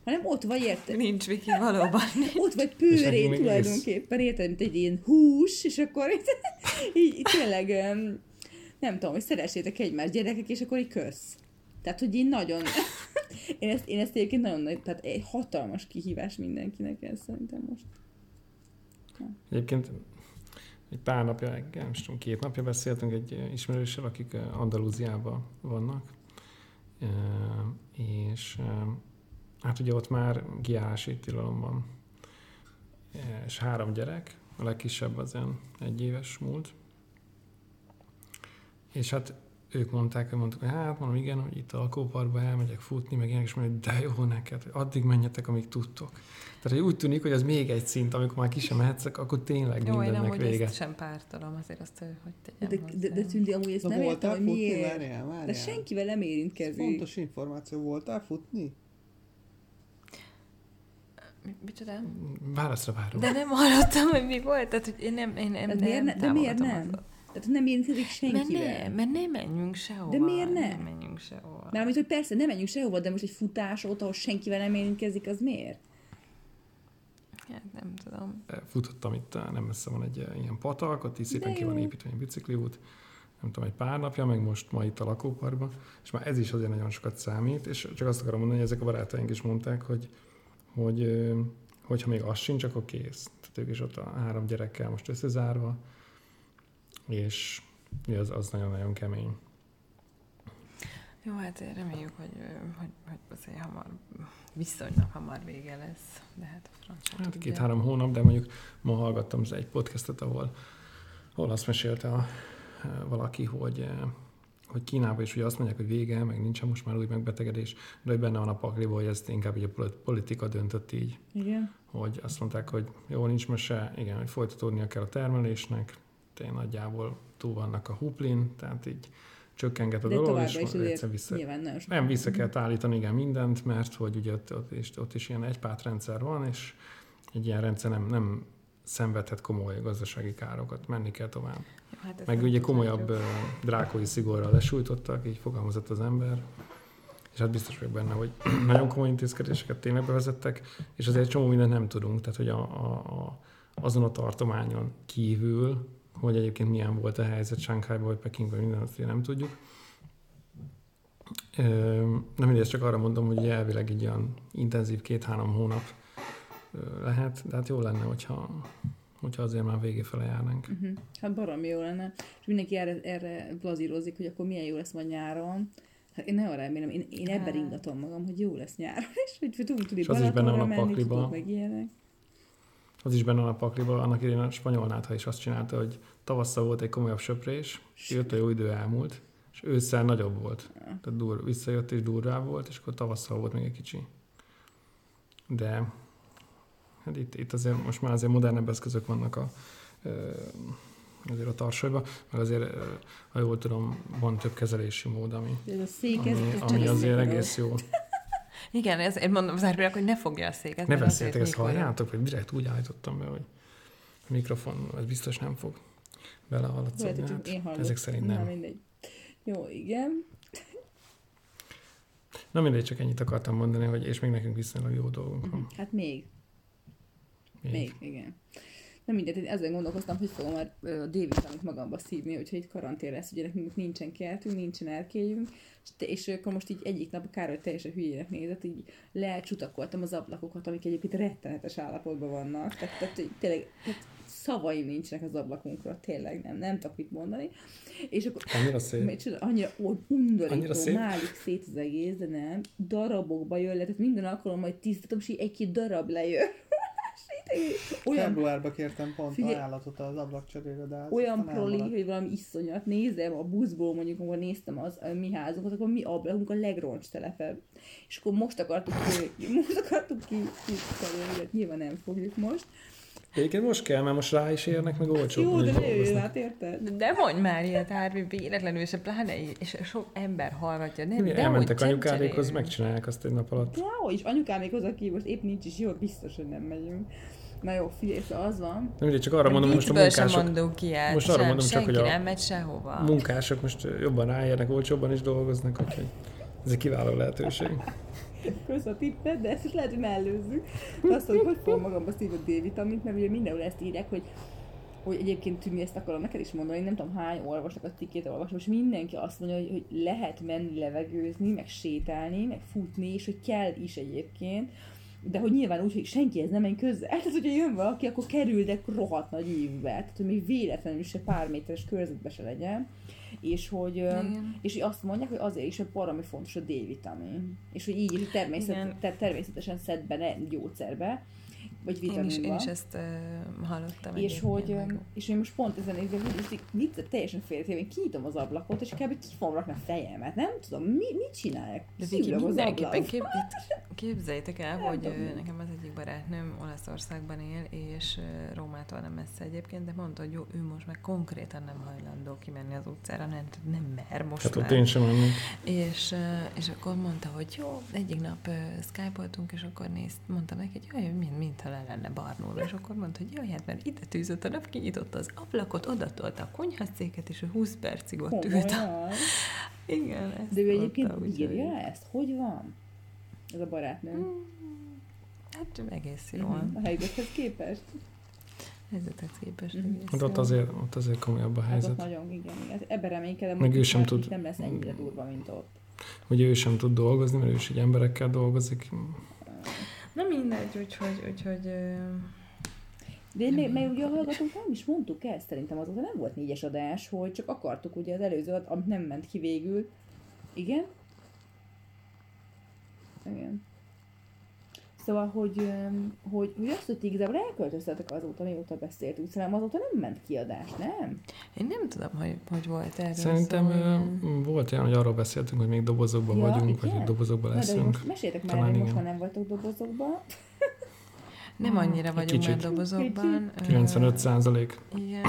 hanem ott vagy, érted? Nincs, Viki, valóban. *laughs* ott vagy pőré tulajdonképpen, érted, mint egy ilyen hús, és akkor így, *laughs* így tényleg, nem tudom, hogy szeressétek egymást gyerekek, és akkor így kösz. Tehát, hogy én nagyon, *laughs* én ezt, én ezt egyébként nagyon nagy, tehát egy hatalmas kihívás mindenkinek ez szerintem most. Ja. Egyébként egy pár napja, nem tudom, két napja beszéltünk egy ismerőssel, akik Andalúziában vannak, és Hát ugye ott már kiállási tilalom van. És három gyerek, a legkisebb az ilyen egy éves múlt. És hát ők mondták, hogy mondtuk, hogy hát mondom, igen, hogy itt a alkóparkba elmegyek futni, meg ilyenek, és mondjuk, de jó neked, hogy addig menjetek, amíg tudtok. Tehát, hogy úgy tűnik, hogy az még egy szint, amikor már ki sem mehetsz, akkor tényleg jó, mindennek én vége. Jó, sem pártalom, azért azt, hogy tegyem De, de, de Tündi, amúgy ezt nem értem, hogy miért. Várjál, várjál. De senkivel nem érintkezik. Fontos információ, voltál futni? Micsoda? Válaszra várom. De nem hallottam, hogy mi volt, tehát hogy én nem, én nem, de miért, nem, de miért nem? Az... Tehát nem érintkezik senkivel. Mert nem, mert nem menjünk sehova. De miért nem? Nem menjünk sehova. Mármint, hogy persze, nem menjünk sehova, de most egy futás ott, ahol senkivel nem érintkezik, az miért? Hát nem tudom. Futottam itt, nem messze van egy ilyen patak, ott is szépen ki van építve egy bicikliút, nem tudom, egy pár napja, meg most ma itt a lakóparkban, és már ez is azért nagyon sokat számít, és csak azt akarom mondani, hogy ezek a barátaink is mondták, hogy hogy hogyha még az sincs, akkor kész. Tehát ők is ott a három gyerekkel most összezárva, és az, az nagyon-nagyon kemény. Jó, hát reméljük, hogy, hogy, hogy azért hamar, viszonylag hamar vége lesz, de hát a francia Hát két-három hónap, de mondjuk ma hallgattam az egy podcastet, ahol, ahol azt mesélte a, valaki, hogy hogy Kínában is ugye azt mondják, hogy vége, meg nincsen most már új megbetegedés, de hogy benne van a pakliba, hogy ezt inkább így a politika döntött így. Igen. Hogy azt mondták, hogy jó, nincs mese, igen, hogy folytatódnia kell a termelésnek, tényleg nagyjából túl vannak a huplin, tehát így csökkenget a De dolog, és egyszer vissza, nyilván nem vissza kell állítani igen mindent, mert hogy ugye ott, ott, is, ott is ilyen egypártrendszer van, és egy ilyen rendszer nem, nem szenvedhet komoly gazdasági károkat, menni kell tovább. Jó, hát Meg ugye komolyabb uh, drákói szigorral lesújtottak, így fogalmazott az ember, és hát biztos vagyok benne, hogy *clears throat* nagyon komoly intézkedéseket tényleg bevezettek, és azért csomó mindent nem tudunk, tehát hogy a, a, a, azon a tartományon kívül, hogy egyébként milyen volt a helyzet Shanghai-ban vagy Pekingben, minden azt nem tudjuk. Nem mindegy, csak arra mondom, hogy elvileg egy ilyen intenzív két-három hónap lehet, de hát jó lenne, hogyha, hogyha azért már végé fele járnánk. Uh-huh. Hát baromi jó lenne. És mindenki erre, erre blazírozik, hogy akkor milyen jó lesz majd nyáron. Hát én nagyon remélem, én, én ebben hát. ringatom magam, hogy jó lesz nyáron, *laughs* és hogy tudunk tudni az is benne van a pakliba. meg ilyenek. Az is benne van a pakliba, annak idején a spanyol nátha is azt csinálta, hogy tavasszal volt egy komolyabb söprés, jött a jó idő elmúlt, és ősszel nagyobb volt. Tehát dur, visszajött és durvább volt, és akkor tavasszal volt még egy kicsi. De Hát itt, itt azért most már azért modernebb eszközök vannak a, azért a tarsolyban, meg azért, ha jól tudom, van több kezelési mód, ami, Ez a szék, ami, ami azért egész jó. *laughs* Igen, ez, én mondom árpilak, hogy ne fogja a széket. Ne beszéltek, ezt halljátok, vagy direkt úgy állítottam be, hogy a mikrofon, ez biztos nem fog belehaladszani. Hát, én ezek szerint nem. Na, mindegy. Jó, igen. Na mindegy, csak ennyit akartam mondani, hogy és még nekünk viszonylag jó dolgunk van. Hát még. Még. Még, igen. Nem mindegy, ezen gondolkoztam, hogy fogom már a D-vitamint magamba szívni, hogyha itt karantén lesz, ugye nekünk nincsen kertünk, nincsen erkélyünk, és, te, és akkor most így egyik nap a Károly teljesen hülyének nézett, így lecsutakoltam az ablakokat, amik egyébként rettenetes állapotban vannak. Tehát, tehát tényleg tehát szavaim nincsenek az ablakunkra, tényleg nem, nem tudok mit mondani. És akkor annyira szép. Csoda, annyira undorító, annyira szép. málik szét az egész, de nem, darabokba jön le, tehát minden alkalommal hogy tisztítom, és egy-két darab lejön olyan... Februárba kértem pont Figyelj, ajánlatot az ablakcserére, de Olyan proli, hogy valami iszonyat. Nézem a buszból, mondjuk, amikor néztem az a mi házunkat, akkor mi ablakunk a legroncs telepebb. És akkor most akartuk ki, most akartuk ki, ki, ki, ki nyilván nem fogjuk most. Egyébként most kell, mert most rá is érnek, meg olcsó. Jó, de ne jöjjön át, érted? De mondj már ilyet, Árvi, véletlenül, és pláne, és sok ember hallgatja. Nem, de elmentek anyukárékhoz, megcsinálják azt egy nap alatt. Ja, és anyukámékhoz, aki most épp nincs is jó, biztos, hogy nem megyünk. Na jó, figyelj, szóval az van. Nem, ugye csak arra mondom, hogy most a munkások... Mondunk ilyet, most arra sem, mondom csak, hogy a nem megy sehova. munkások most jobban ráérnek, olcsóbban is dolgoznak, úgyhogy ez egy kiváló lehetőség. Kösz a tippet, de ezt lehet, hogy mellőzzük. Azt mondom, hogy fogom magamba szívni a D-vitamint, mert ugye mindenhol ezt írják, hogy hogy egyébként Tümi ezt akarom neked is mondani, nem tudom hány olvasnak a cikkét olvasom, és mindenki azt mondja, hogy, hogy lehet menni levegőzni, meg sétálni, meg futni, és hogy kell is egyébként, de hogy nyilván úgy, hogy senki ez nem menj közel. Tehát, hogyha jön valaki, akkor kerüldek rohadt nagy ívbe. Tehát, hogy még véletlenül se pár méteres körzetbe se legyen. És hogy, Igen. és hogy azt mondják, hogy azért is, hogy baromi fontos a D-vitamin. És hogy így természet, tehát természetesen szed be, gyógyszerbe vagy vitaminban. Én is, én is ezt uh, hallottam. És hogy, meg... és én most pont ezen hogy viccet teljesen félretéve, én kinyitom az ablakot, és kb. ki fogom rakni a fejemet. Nem tudom, mi, mit csinálják? De Viki, mindenképpen kép, képzeljétek el, hogy tudom. nekem az egyik barátnőm Olaszországban él, és Rómától nem messze egyébként, de mondta, hogy jó, ő most meg konkrétan nem hajlandó kimenni az utcára, nem, nem mer most hát már. én sem És, és akkor mondta, hogy jó, egyik nap uh, skype-oltunk, és akkor nézt, mondtam neki, hogy jaj, mint, mintha le lenne barnulva, és akkor mondta, hogy jaj, hát mert ide tűzött a nap, kinyitotta az ablakot, odatolta a konyhaszéket, és ő 20 percig ott ült. Igen, ezt De ő egyébként úgy, írja hogy... ezt? Hogy van? Ez a barátnő. Hmm, hát egész jó. Uh-huh. A helyzethez képest. Helyzethez képest. Uh-huh. Hát ott azért, ott azért komolyabb a hát helyzet. Hát nagyon, igen. igen. Ebben reménykedem, Meg ő sem tud... nem lesz ennyire durva, mint ott. Ugye ő sem tud dolgozni, mert ő is egy emberekkel dolgozik. Na mindegy, úgyhogy... úgyhogy De meg, meg ugye a hallgatók nem is mondtuk ezt, szerintem azóta nem volt négyes adás, hogy csak akartuk ugye az előző, amit nem ment ki végül. Igen? Igen. Szóval, hogy, hogy, hogy azt, hogy ti igazából elköltöztetek azóta, mióta beszéltünk, szerintem azóta nem ment kiadás, nem? Én nem tudom, hogy, hogy volt erről Szerintem szó, volt olyan, hogy arról beszéltünk, hogy még dobozokban Ja, vagyunk, vagy igen? hogy dobozokban Na, de leszünk. most meséltek már, hogy most már nem vagytok dobozokban. Nem annyira Egy vagyunk már kicsit. dobozokban. Ö, 95 százalék. Igen.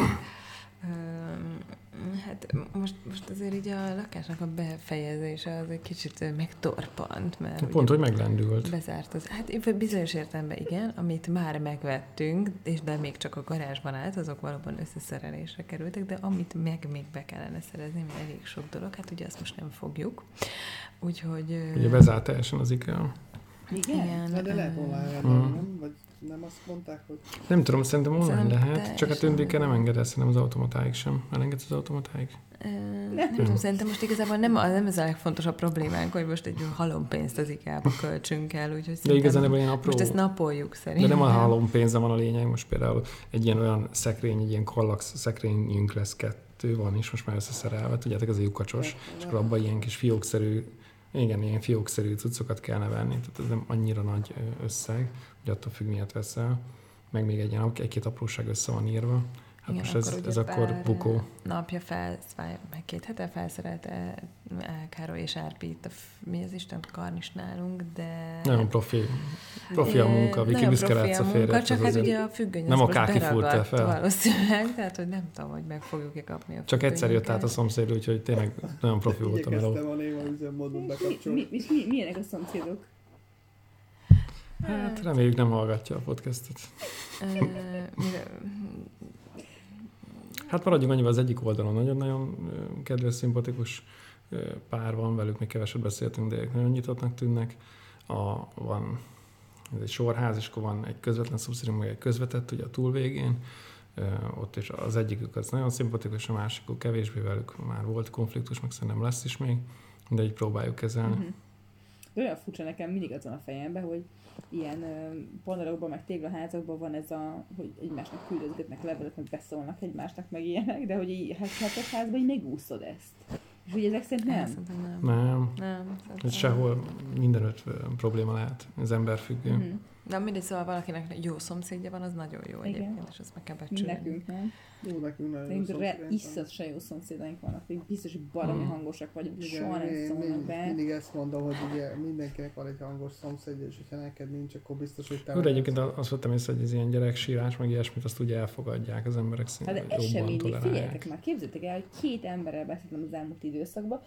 Hát most, most azért így a lakásnak a befejezése az egy kicsit megtorpant, mert Pont, hogy meglendült. bezárt az. Hát én bizonyos értelemben igen, amit már megvettünk, és de még csak a garázsban állt, azok valóban összeszerelésre kerültek, de amit meg még be kellene szerezni, mert elég sok dolog, hát ugye azt most nem fogjuk. Úgyhogy... Ugye bezárt teljesen az IKEA. Igen? igen, Na, de lehet online Mm. nem? Vagy nem azt mondták, hogy Nem tudom, szerintem online Szerintem lehet, csak hát teljesen öndike nem online. enged ezt, szerintem az automatáig sem. Elengedsz az automatáig? Ö, Nem tudom, szerintem most igazából nem, a- nem ez a legfontosabb problémánk, hogy most egy halompénzt az IKEA-ba költsünk el, úgyhogy De igazán ilyen apró... most ezt napoljuk De szerintem. nem a halom pénze van a lényeg, most például egy ilyen olyan szekrény, egy ilyen kallax szekrényünk lesz kettő, van is most már összeszerelve, tudjátok, ez a lyukacsos, és akkor abban ilyen kis fiókszerű, igen, ilyen fiókszerű cuccokat kell venni, tehát ez nem annyira nagy összeg, hogy attól függ, miért veszel, meg még egy ilyen, egy-két apróság össze van írva, hát Igen, most ez, ugye ez akkor bukó. Napja fel, meg két hete felszerelte Károly és Árpi itt a, mi az Isten karnis nálunk, de... Nagyon profi, profi a munka, Viki nagyon büszke profi rácsz a a férje. munka, ez csak hát azért- ugye a függöny nem most akárki fúrta fel. valószínűleg, tehát hogy nem tudom, hogy meg fogjuk-e kapni a Csak egyszer jött át a szomszéd, úgyhogy tényleg nagyon profi volt a meló. igyekeztem a néma üzemmódot Mi, bekapcsolni. mi, mi, milyenek a szomszédok? Hát reméljük nem hallgatja a podcastot. Hát maradjunk annyival az egyik oldalon. Nagyon-nagyon kedves, szimpatikus pár van, velük még keveset beszéltünk, de ők nagyon nyitottnak tűnnek. A, van ez egy sorház, és akkor van egy közvetlen szubszidium, meg egy közvetett, ugye a túlvégén. Ö, ott is az egyikük az nagyon szimpatikus, a másikuk kevésbé velük már volt konfliktus, meg szerintem lesz is még, de így próbáljuk kezelni. Mhm. De olyan furcsa nekem mindig az van a fejemben, hogy ilyen panelokban, meg téglaházakban van ez a, hogy egymásnak küldözgetnek levelet, meg beszólnak egymásnak, meg ilyenek, de hogy így hát hetes házban így megúszod ezt. És hogy ezek szerint nem. Szerintem nem. Nem, Nem. ez szerintem sehol mindenütt probléma lehet, az ember függő. Mhm. De mindegy, szóval valakinek jó szomszédja van, az nagyon jó Igen. egyébként, és azt meg kell becsülni. Nekünk, nem? Jó, nekünk nagyon jó Szerintem re- szomszédaink iszat se jó szomszédaink vannak, még biztos, hogy baromi Mhm. hangosak vagyunk, Igen, soha nem szólnak be. Mindig ezt mondom, hogy ugye mindenkinek van egy hangos szomszédja, és hogyha neked nincs, akkor biztos, hogy te Jó, vagy egyébként az. azt vettem észre, hogy ez ilyen gyereksírás, meg ilyesmit, azt ugye elfogadják az emberek Hát szinte, de ez sem mindig. tolerálják. Figyeljetek már, képzeljétek el, hogy két emberrel beszéltem az elmúlt időszakban,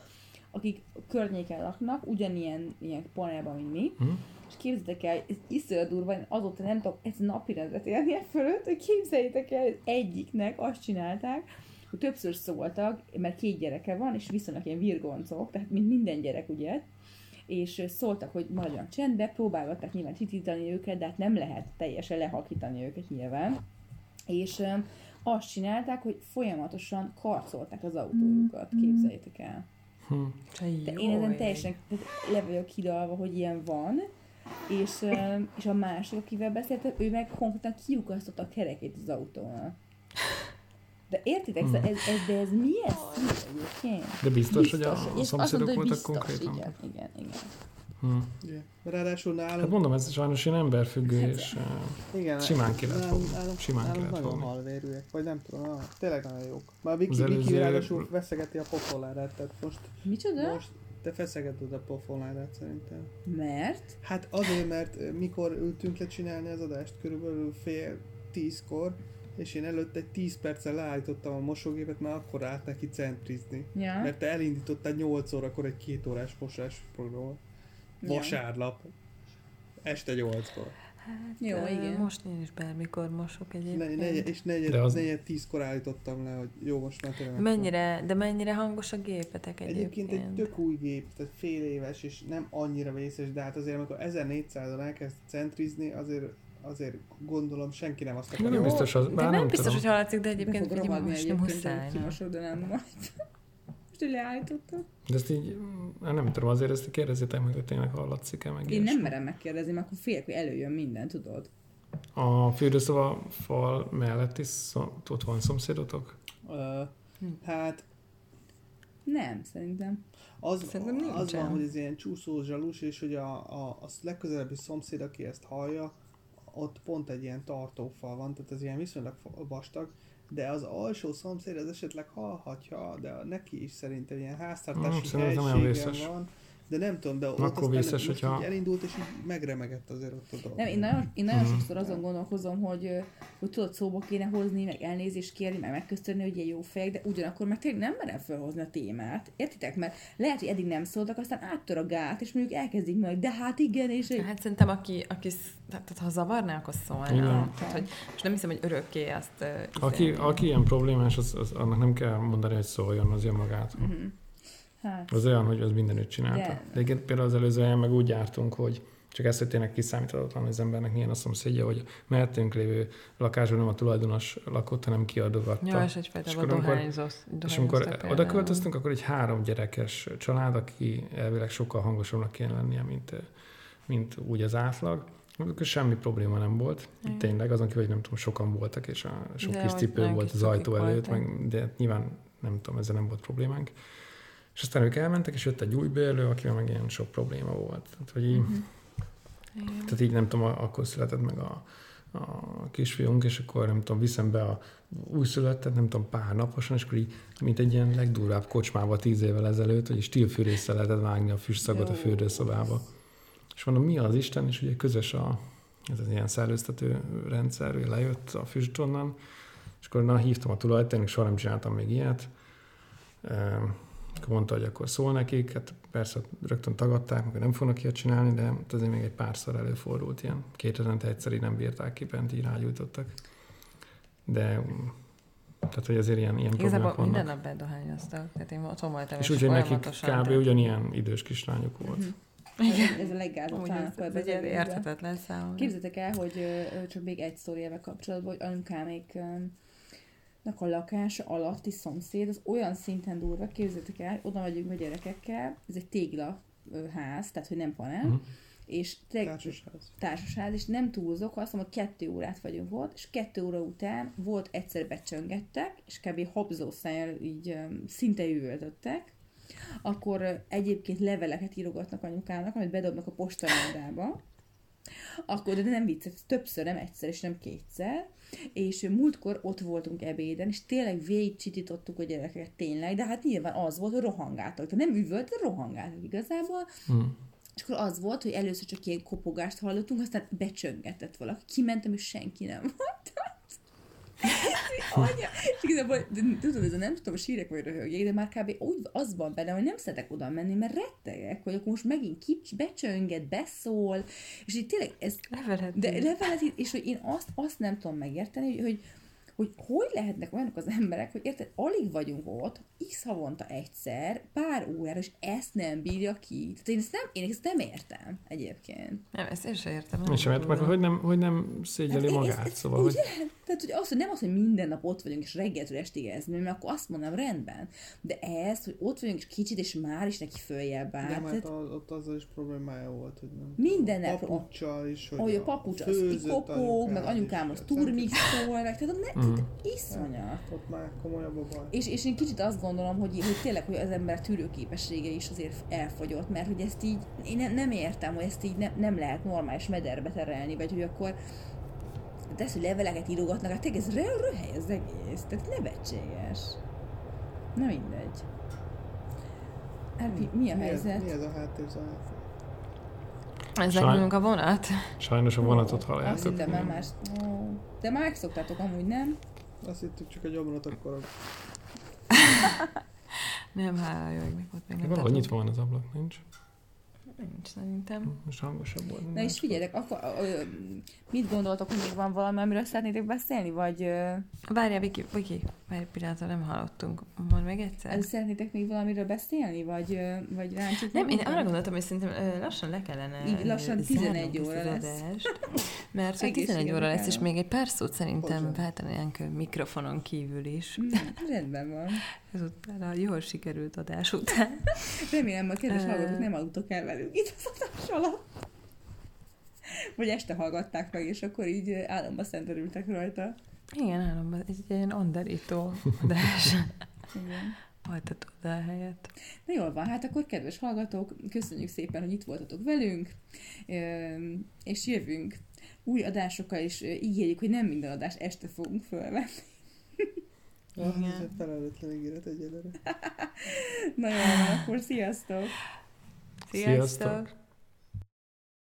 akik környéken laknak, ugyanilyen ilyen panelban, mint mi, Hm? Képzeljétek el, ez iszonyat durva, azóta nem tudok ez napirendre térni e fölött, hogy képzeljétek el, egyiknek azt csinálták, hogy többször szóltak, mert két gyereke van, és viszonylag ilyen virgoncok, tehát mint minden gyerek, ugye, és szóltak, hogy maradjanak csendbe, próbálgatták nyilván titítani őket, de hát nem lehet teljesen lehakítani őket nyilván. És azt csinálták, hogy folyamatosan karcolták az autójukat, képzeljétek el. Hm. De én ezen teljesen le vagyok hidalva, hogy ilyen van, és, és a másik, akivel beszéltem, ő meg konkrétan kiukasztotta a kerekét az autóval. De értitek, Hmm. hmm. ez, ez, de ez szív egyébként? De biztos, hogy a, Biztos, a szomszédok hogy voltak biztos, konkrétan? Igen, igen, igen. Hm. Igen. Ráadásul Hát nálunk, mondom, ez sajnos ilyen emberfüggő, Hát, és uh, igen, simán ki lehet fogni. nálunk, Simán ki lehet nagyon halvérűek, vagy nem tudom, ah, tényleg nagyon jók. Már Viki, Viki előző- ráadásul veszegeti a pofonládát, tehát most, Micsoda? most te feszegeted a pofonládát szerintem. Mert? Hát azért, mert mikor ültünk le csinálni az adást, körülbelül fél tízkor, és én előtte egy tíz perccel leállítottam a mosógépet, már akkor állt neki centrizni. Ja. Mert te elindítottál 8 órakor egy két órás mosás programot. Ja. Vasárnap. Este 8-kor. Hát, Jó, ö, igen. Most én is bármikor mosok Ne, egyébként. negy, és negyed, De az- negyed tízkor állítottam le, hogy jó, most már tényleg. Mennyire, de mennyire hangos a gépetek egyébként? Egyébként egy tök új gép, tehát fél éves, és nem annyira vészes, de hát azért amikor 1400-on elkezd centrizni, azért, azért gondolom senki nem azt De akarja. nem biztos, az, De nem, nem biztos, tudom. hogy hallatszik, de egyébként rohadni most nem muszáj. kimosod, de nem majd. Leállítottam. De ezt így, hát nem tudom, azért ezt kérdezzétek meg, hogy tényleg hallatszik-e meg Én nem merem megkérdezni, mert akkor félek, hogy előjön minden, tudod? A fürdőszoba fal mellett is szom, ott van szomszédotok? Ö, hát Nem, szerintem. az, Szerintem az nincsen. van, hogy ez ilyen csúszó zsalus, és hogy a, a, a legközelebbi szomszéd, aki ezt hallja, ott pont egy ilyen tartófal van, tehát ez ilyen viszonylag vastag, de az alsó szomszéd az esetleg hallhatja, de neki is szerintem ilyen Hmm, háztartási helységen vészes. van, de nem tudom, de ott Akkor aztán vészes, most hogyha- így elindult, és így megremegett azért ott a dolog. Nem, én nagyon, én nagyon Mhm. sokszor azon gondolkozom, hogy, hogy tudod, szóba kéne hozni, meg elnézést kérni, meg megköszönni, hogy ilyen jó fejek, de ugyanakkor meg tényleg nem merem felhozni a témát. Értitek? Mert lehet, hogy eddig nem szóltak, aztán áttör a gát, és mondjuk elkezdik meg, de hát igen, és egy... Hát szerintem, aki, aki sz- tehát, ha zavarná, akkor szólna. Igen. Tehát, hogy, és nem hiszem, hogy örökké azt... Uh, Aki, aki ilyen problémás, az, az, annak nem kell mondani, hogy szóljon, az jön magától. Mhm. Hát, Az olyan, hogy az mindenütt csinálta. De- De igen, például az előző helyen meg úgy jártunk, hogy csak ezt, hogy tényleg kiszámíthatatlan, hogy az embernek milyen a szomszédja, hogy mellettünk lévő lakásban nem a tulajdonos lakott, hanem kiadogatta. Ja, és egyfajta És akkor amikor- dohányzós. És amikor oda költöztünk, akkor egy három gyerekes család, aki elvileg sokkal hangosabbnak kéne lennie, mint, mint úgy az átlag. Akkor semmi probléma nem volt. Igen. Tényleg, azon kívül, hogy nem tudom, sokan voltak, és a sok De kis cipő volt kis az ajtó előtt, meg, de nyilván nem tudom, ezzel nem volt problémánk. És aztán ők elmentek, és jött egy új bérlő, akivel meg ilyen sok probléma volt. Tehát, hogy így, Mhm. tehát így nem tudom, akkor született meg a, a kisfiunk, és akkor nem tudom, viszem be a újszülöttet, nem tudom, pár naposan, és akkor így, mint egy ilyen legdurvább kocsmába tíz évvel ezelőtt, hogy stílfűrészsel lehetett vágni a füstszagot a Jó. fürdőszobába. És mondom, mi az Isten, és ugye közös a, ez az ilyen szellőztető rendszer, ő lejött a füst onnan, és akkor na, hívtam a tulajt, én soha nem csináltam még ilyet, akkor mondta, hogy akkor szól nekik, hát persze rögtön tagadták, meg hogy nem fognak ilyet csinálni, de azért még egy párszor előfordult ilyen. Két hetente egyszer így nem bírták ki, bent így rágyújtottak. De tehát, hogy azért ilyen, ilyen Igazából problémák minden vannak. nap bedohányoztak. Tehát én otthon voltam, És és, úgy, hogy nekik kb. tehát- ugyanilyen idős kislányuk volt. Mhm. Igen. Ez a leggázabb talán ez, ez egy érthetetlen számomra. Képzeljétek el, hogy ö, csak még egy sztoriával kapcsolatban, hogy anyukámék a lakása alatti szomszéd, az olyan szinten durva, képzeljétek el, oda megyünk a gyerekekkel, ez egy tégla ház, tehát hogy nem panel, Mhm. és tényleg Társasház. társasház, és nem túlzok, ha azt mondom, hogy kettő órát vagyunk ott, és kettő óra után volt egyszer becsöngettek, és kb. habzószájjal így um, szinte üvöltöttek, akkor egyébként leveleket írogatnak anyukának, amit bedobnak a postaládába, akkor, de nem vicc, ez többször, nem egyszer, és nem kétszer, és múltkor ott voltunk ebéden, és tényleg végigcsitítottuk a gyerekeket, tényleg, de hát nyilván az volt, hogy rohangáltak. Tehát nem üvölt, de rohangáltak igazából, Mm. és akkor az volt, hogy először csak ilyen kopogást hallottunk, aztán becsöngetett valaki. Kimentem, és senki nem volt. Anya! És igazából, de, tudod, ez a nem tudom, sírek vagy röhögjék, de már kb. úgy az van benne, hogy nem szeretek oda menni, mert rettegek, hogy akkor most megint kics, becsönget, beszól, és így tényleg ez Levelet. de levelet, ír, és hogy én azt, azt nem tudom megérteni, hogy, hogy hogy hogy lehetnek olyanok az emberek, hogy érted, alig vagyunk ott, x havonta egyszer, pár órára, és ezt nem bírja ki. Tehát én ezt nem, én ezt nem értem egyébként. Nem, ezt én sem értem. Én sem értem, meg hogy nem, hogy nem szégyeli Hát magát, ez- ez szóval, hogy? Tehát, hogy az, hogy nem az, hogy minden nap ott vagyunk, és reggeltől estig ez, mert akkor azt mondanám, rendben. De ez, hogy ott vagyunk, és kicsit, és már is neki följebb áll. De mert Tehát, az, ott azzal is problémája volt, hogy nem Minden a papuccsal is, hogy ahogy a papucs az főzött kikopog, meg anyukám az turmixol, meg tehát ne, Mhm. tehát iszonyat. Ott már komolyabb a baj. És, és én kicsit azt gondolom, hogy, hogy tényleg, hogy az ember tűrőképessége is azért elfogyott, mert hogy ezt így, én nem, nem értem, hogy ezt így ne, nem lehet normális mederbe terelni, vagy hogy akkor de ez, hogy leveleket írogatnak, hát ez rö- röhely az egész, tehát nevetséges. Na mindegy. Hát mi, mi a Mi ez, helyzet? mi ez a háttérzaj? Ez Saj- nekünk a vonat? sajnos a vonatot Azt halljátok. hittem már más. De már megszoktátok amúgy, nem? Azt hittük csak egy omlatok korog. *laughs* Nem, hála jó, még ott még nem. Valahogy nyitva van az ablak, nincs? Nincs szerintem. Most hangosabb volt. Na és figyeljetek, akkor ö, mit gondoltok, hogy még van valami, amiről szeretnétek beszélni, vagy ö, Várjál, Viki, Viki, várj egy pillanatra, nem hallottunk. Mondd meg egyszer. Ez szeretnétek még valamiről beszélni, vagy, ö, vagy ráncsuk? Nem, én arra gondoltam, hogy szerintem ö, lassan le kellene Így lassan ö, 11 zárnunk óra lesz. adást, mert hogy 11 Egészséges óra lesz, és még egy pár szót szerintem váltanánk ö, mikrofonon kívül is. Mm, rendben van. Ezután a jól sikerült adás után. Remélem, a kedves hallgatók nem aludtok el velük itt az adás alatt. Vagy este hallgatták meg, és akkor így álomba szenterültek rajta. Igen, álomban. Ez egy ilyen onderító adás. Igen. Hajtatod el helyett. Na jól van, hát akkor kedves hallgatók, köszönjük szépen, hogy itt voltatok velünk, és jövünk új adásokkal, és ígérjük, hogy nem minden adás este fogunk fölvenni. Igen. felelőtlen ígéret egyelőre. *laughs* Na van, akkor sziasztok! Sziasztok! Sziasztok.